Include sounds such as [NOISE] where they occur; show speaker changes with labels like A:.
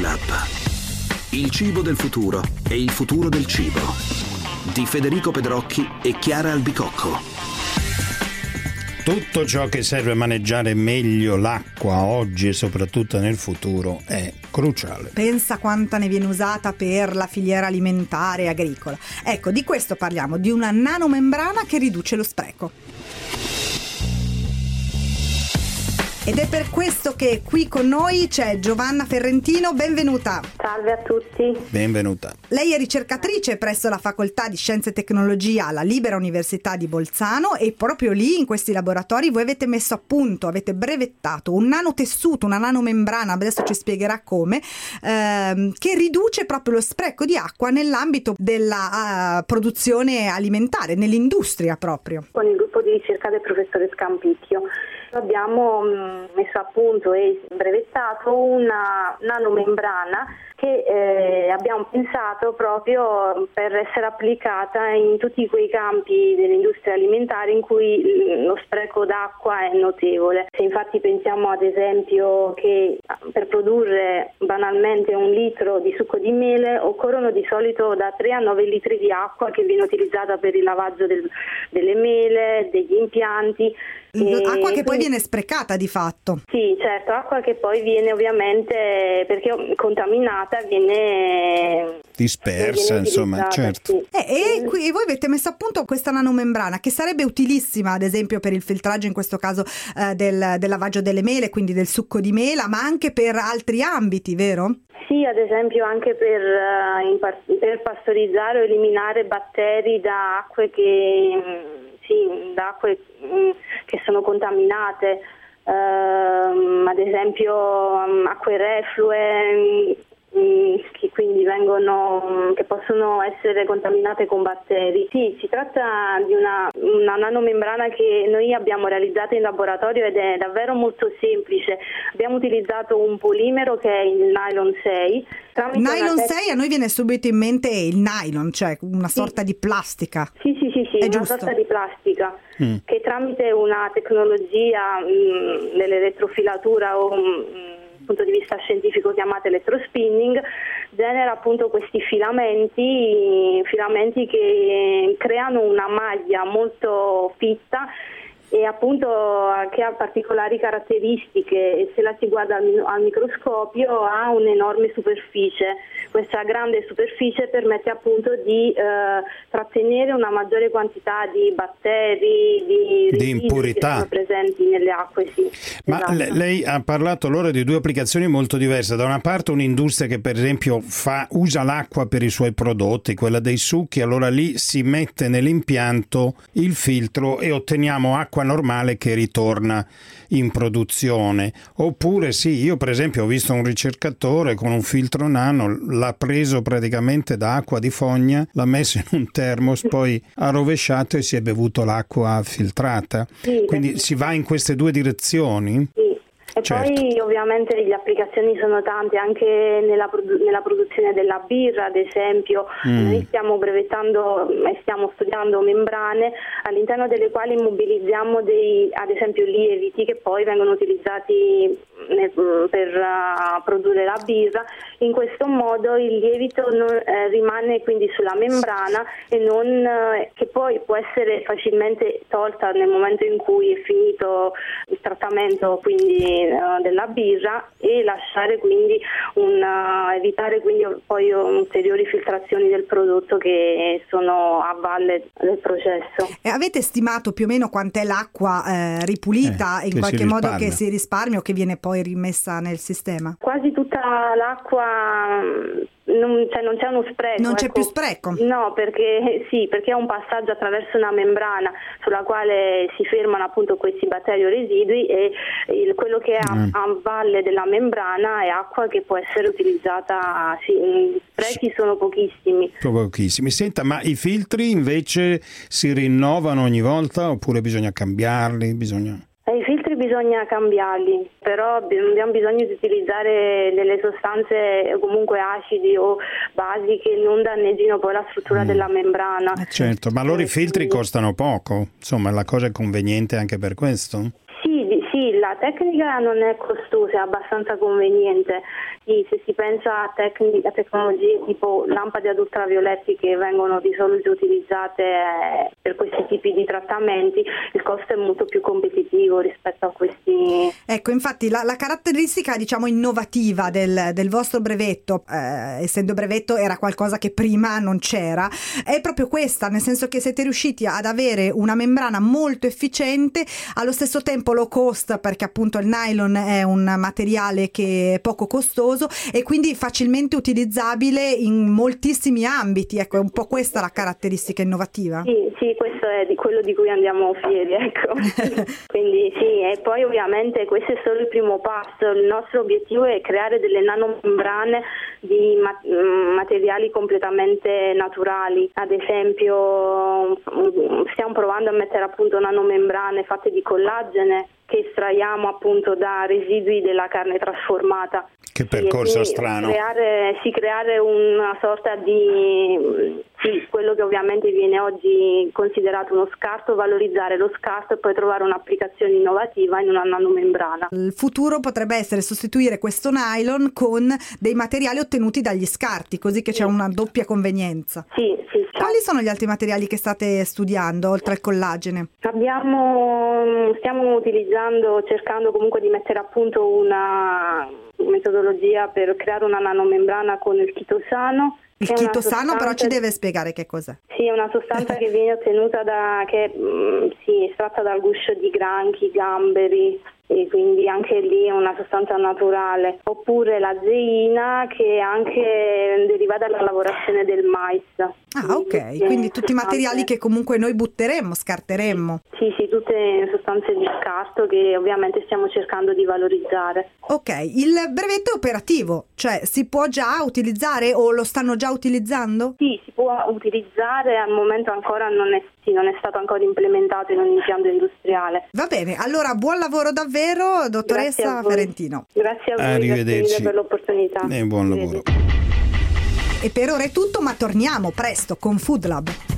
A: Lab. Il cibo del futuro e il futuro del cibo. Di Federico Pedrocchi e Chiara Albicocco.
B: Tutto ciò che serve a maneggiare meglio l'acqua oggi e soprattutto nel futuro è cruciale.
C: Pensa quanta ne viene usata per la filiera alimentare e agricola. Ecco, di questo parliamo, di una nanomembrana che riduce lo spreco. Ed è per questo che qui con noi c'è Giovanna Ferrentino, benvenuta.
D: Salve a tutti.
B: Benvenuta.
C: Lei è ricercatrice presso la Facoltà di Scienze e Tecnologia alla Libera Università di Bolzano e proprio lì in questi laboratori voi avete messo a punto, avete brevettato un nanotessuto, una nanomembrana, adesso ci spiegherà come, ehm, che riduce proprio lo spreco di acqua nell'ambito della uh, produzione alimentare, nell'industria proprio.
D: Con il gruppo di ricerca del professore Scampicchio abbiamo mm, messo a punto e brevettato una nanomembrana che eh, abbiamo pensato proprio per essere applicata in tutti quei campi dell'industria alimentare in cui mm, lo spreco d'acqua è notevole. Se infatti pensiamo ad esempio che per produrre banalmente un litro di succo di mele occorrono di solito da 3 a 9 litri di acqua che viene utilizzata per il lavaggio del, delle mele, degli impianti.
C: Acqua che poi viene sprecata di fatto.
D: Sì, certo, acqua che poi viene ovviamente perché contaminata viene
B: dispersa, viene insomma, certo. Sì.
C: Eh, e, qui, voi avete messo a punto questa nanomembrana che sarebbe utilissima, ad esempio, per il filtraggio, in questo caso eh, del, del lavaggio delle mele, quindi del succo di mela, ma anche per altri ambiti, vero?
D: Sì, ad esempio anche per, uh, per pastorizzare o eliminare batteri da acque che sì, da acque mm, che sono contaminate, ehm, ad esempio um, acque reflue, Mm, che quindi vengono, che possono essere contaminate con batteri. Sì, si tratta di una, una, nanomembrana che noi abbiamo realizzato in laboratorio ed è davvero molto semplice. Abbiamo utilizzato un polimero che è il nylon 6.
C: Nylon te- 6 a noi viene subito in mente il nylon, cioè una sorta sì. di plastica.
D: Sì, sì, sì,
C: è
D: una
C: giusto.
D: sorta di plastica mm. che tramite una tecnologia mh, mm, dell'elettrofilatura o mh, mm, punto di vista scientifico chiamata elettrospinning, genera appunto questi filamenti, filamenti che creano una maglia molto fitta e appunto che ha particolari caratteristiche e se la si guarda al, al, microscopio ha un'enorme superficie. Questa grande superficie permette appunto di eh, trattenere una maggiore quantità di batteri, di,
B: di impurità
D: presenti nelle acque. Sì.
B: Ma esatto. lei ha parlato allora di due applicazioni molto diverse. Da una parte un'industria che per esempio fa, usa l'acqua per i suoi prodotti, quella dei succhi, allora lì si mette nell'impianto il filtro e otteniamo acqua acqua normale che ritorna in produzione. Oppure sì, io per esempio ho visto un ricercatore con un filtro nano, l'ha preso praticamente da acqua di fogna, l'ha messo in un termos, poi ha rovesciato e si è bevuto l'acqua filtrata. Quindi si va in queste due direzioni?
D: Sì. E certo. poi ovviamente le applicazioni sono tante, anche nella, nella produzione della birra ad esempio, mm. noi stiamo brevettando e stiamo studiando membrane all'interno delle quali mobilizziamo dei, ad esempio lieviti che poi vengono utilizzati per uh, produrre la birra, in questo modo il lievito non, eh, rimane quindi sulla membrana e non, eh, che poi può essere facilmente tolta nel momento in cui è finito trattamento quindi, uh, della birra e lasciare quindi una, evitare quindi poi ulteriori filtrazioni del prodotto che sono a valle del processo.
C: E avete stimato più o meno quant'è l'acqua eh, ripulita
B: eh,
C: in qualche modo che si risparmia o che viene poi rimessa nel sistema?
D: Quasi tutta l'acqua non, cioè non, c'è uno spreco.
C: Non c'è
D: ecco.
C: più spreco?
D: No, perché sì, perché è un passaggio attraverso una membrana sulla quale si fermano appunto questi batteri o residui e il, quello che è a, mm. a, valle della membrana è acqua che può essere utilizzata, sì, sprechi sono pochissimi.
B: Pochissimi. Senta, ma i filtri invece si rinnovano ogni volta oppure bisogna cambiarli? Bisogna...
D: Bisogna cambiarli, però abbiamo bisogno di utilizzare delle sostanze comunque acidi o basi che non danneggino poi la struttura mm. della membrana.
B: Eh, certo, ma allora i filtri costano poco, insomma la cosa è conveniente anche per questo?
D: La tecnica non è costosa, è abbastanza conveniente. Sì, se si pensa a, tecnic- a tecnologie tipo lampade ad ultravioletti che vengono di solito utilizzate eh, per questi tipi di trattamenti, il costo è molto più competitivo rispetto a questi.
C: Ecco, infatti la, la caratteristica diciamo innovativa del, del vostro brevetto, eh, essendo brevetto era qualcosa che prima non c'era, è proprio questa, nel senso che siete riusciti ad avere una membrana molto efficiente, allo stesso tempo low cost perché appunto il nylon è un materiale che è poco costoso e quindi facilmente utilizzabile in moltissimi ambiti. Ecco, è un po' questa la caratteristica innovativa.
D: Sì, sì, questo è di quello di cui andiamo fieri, ecco. [LAUGHS] quindi sì, e poi ovviamente questo è solo il primo passo. Il nostro obiettivo è creare delle nanomembrane di materiali completamente naturali. Ad esempio, stiamo provando a mettere appunto nanomembrane fatte di collagene che estraiamo appunto da residui della carne trasformata.
B: Che percorso strano.
D: Creare, sì, creare una sorta di sì, quello che ovviamente viene oggi considerato uno scarto, valorizzare lo scarto e poi trovare un'applicazione innovativa in una nanomembrana.
C: Il futuro potrebbe essere sostituire questo nylon con dei materiali ottenuti dagli scarti, così che c'è una doppia convenienza.
D: Sì, sì.
C: Quali sono gli altri materiali che state studiando oltre al collagene?
D: Abbiamo, stiamo utilizzando, cercando comunque di mettere a punto una metodologia per creare una nanomembrana con il chitosano
C: il chitosano però ci deve spiegare che cos'è.
D: Sì, è una sostanza che viene ottenuta da, che mm, sì, estratta dal guscio di granchi, gamberi, e quindi anche lì è una sostanza naturale. Oppure la zeina che anche deriva dalla lavorazione del mais.
C: Ah, ok, quindi tutti i materiali che comunque noi butteremmo, scarteremmo.
D: Sì, sì, tutte sostanze di scarto che ovviamente stiamo cercando di valorizzare.
C: Ok, il brevetto è operativo, cioè si può già utilizzare o lo stanno già utilizzando?
D: Sì, si può utilizzare, al momento ancora non è, sì, non è stato ancora implementato in un impianto industriale.
C: Va bene, allora buon lavoro davvero dottoressa Ferentino.
D: Grazie a voi,
B: Arrivederci.
D: per l'opportunità.
B: E buon lavoro.
C: E per ora è tutto, ma torniamo presto con Food Lab.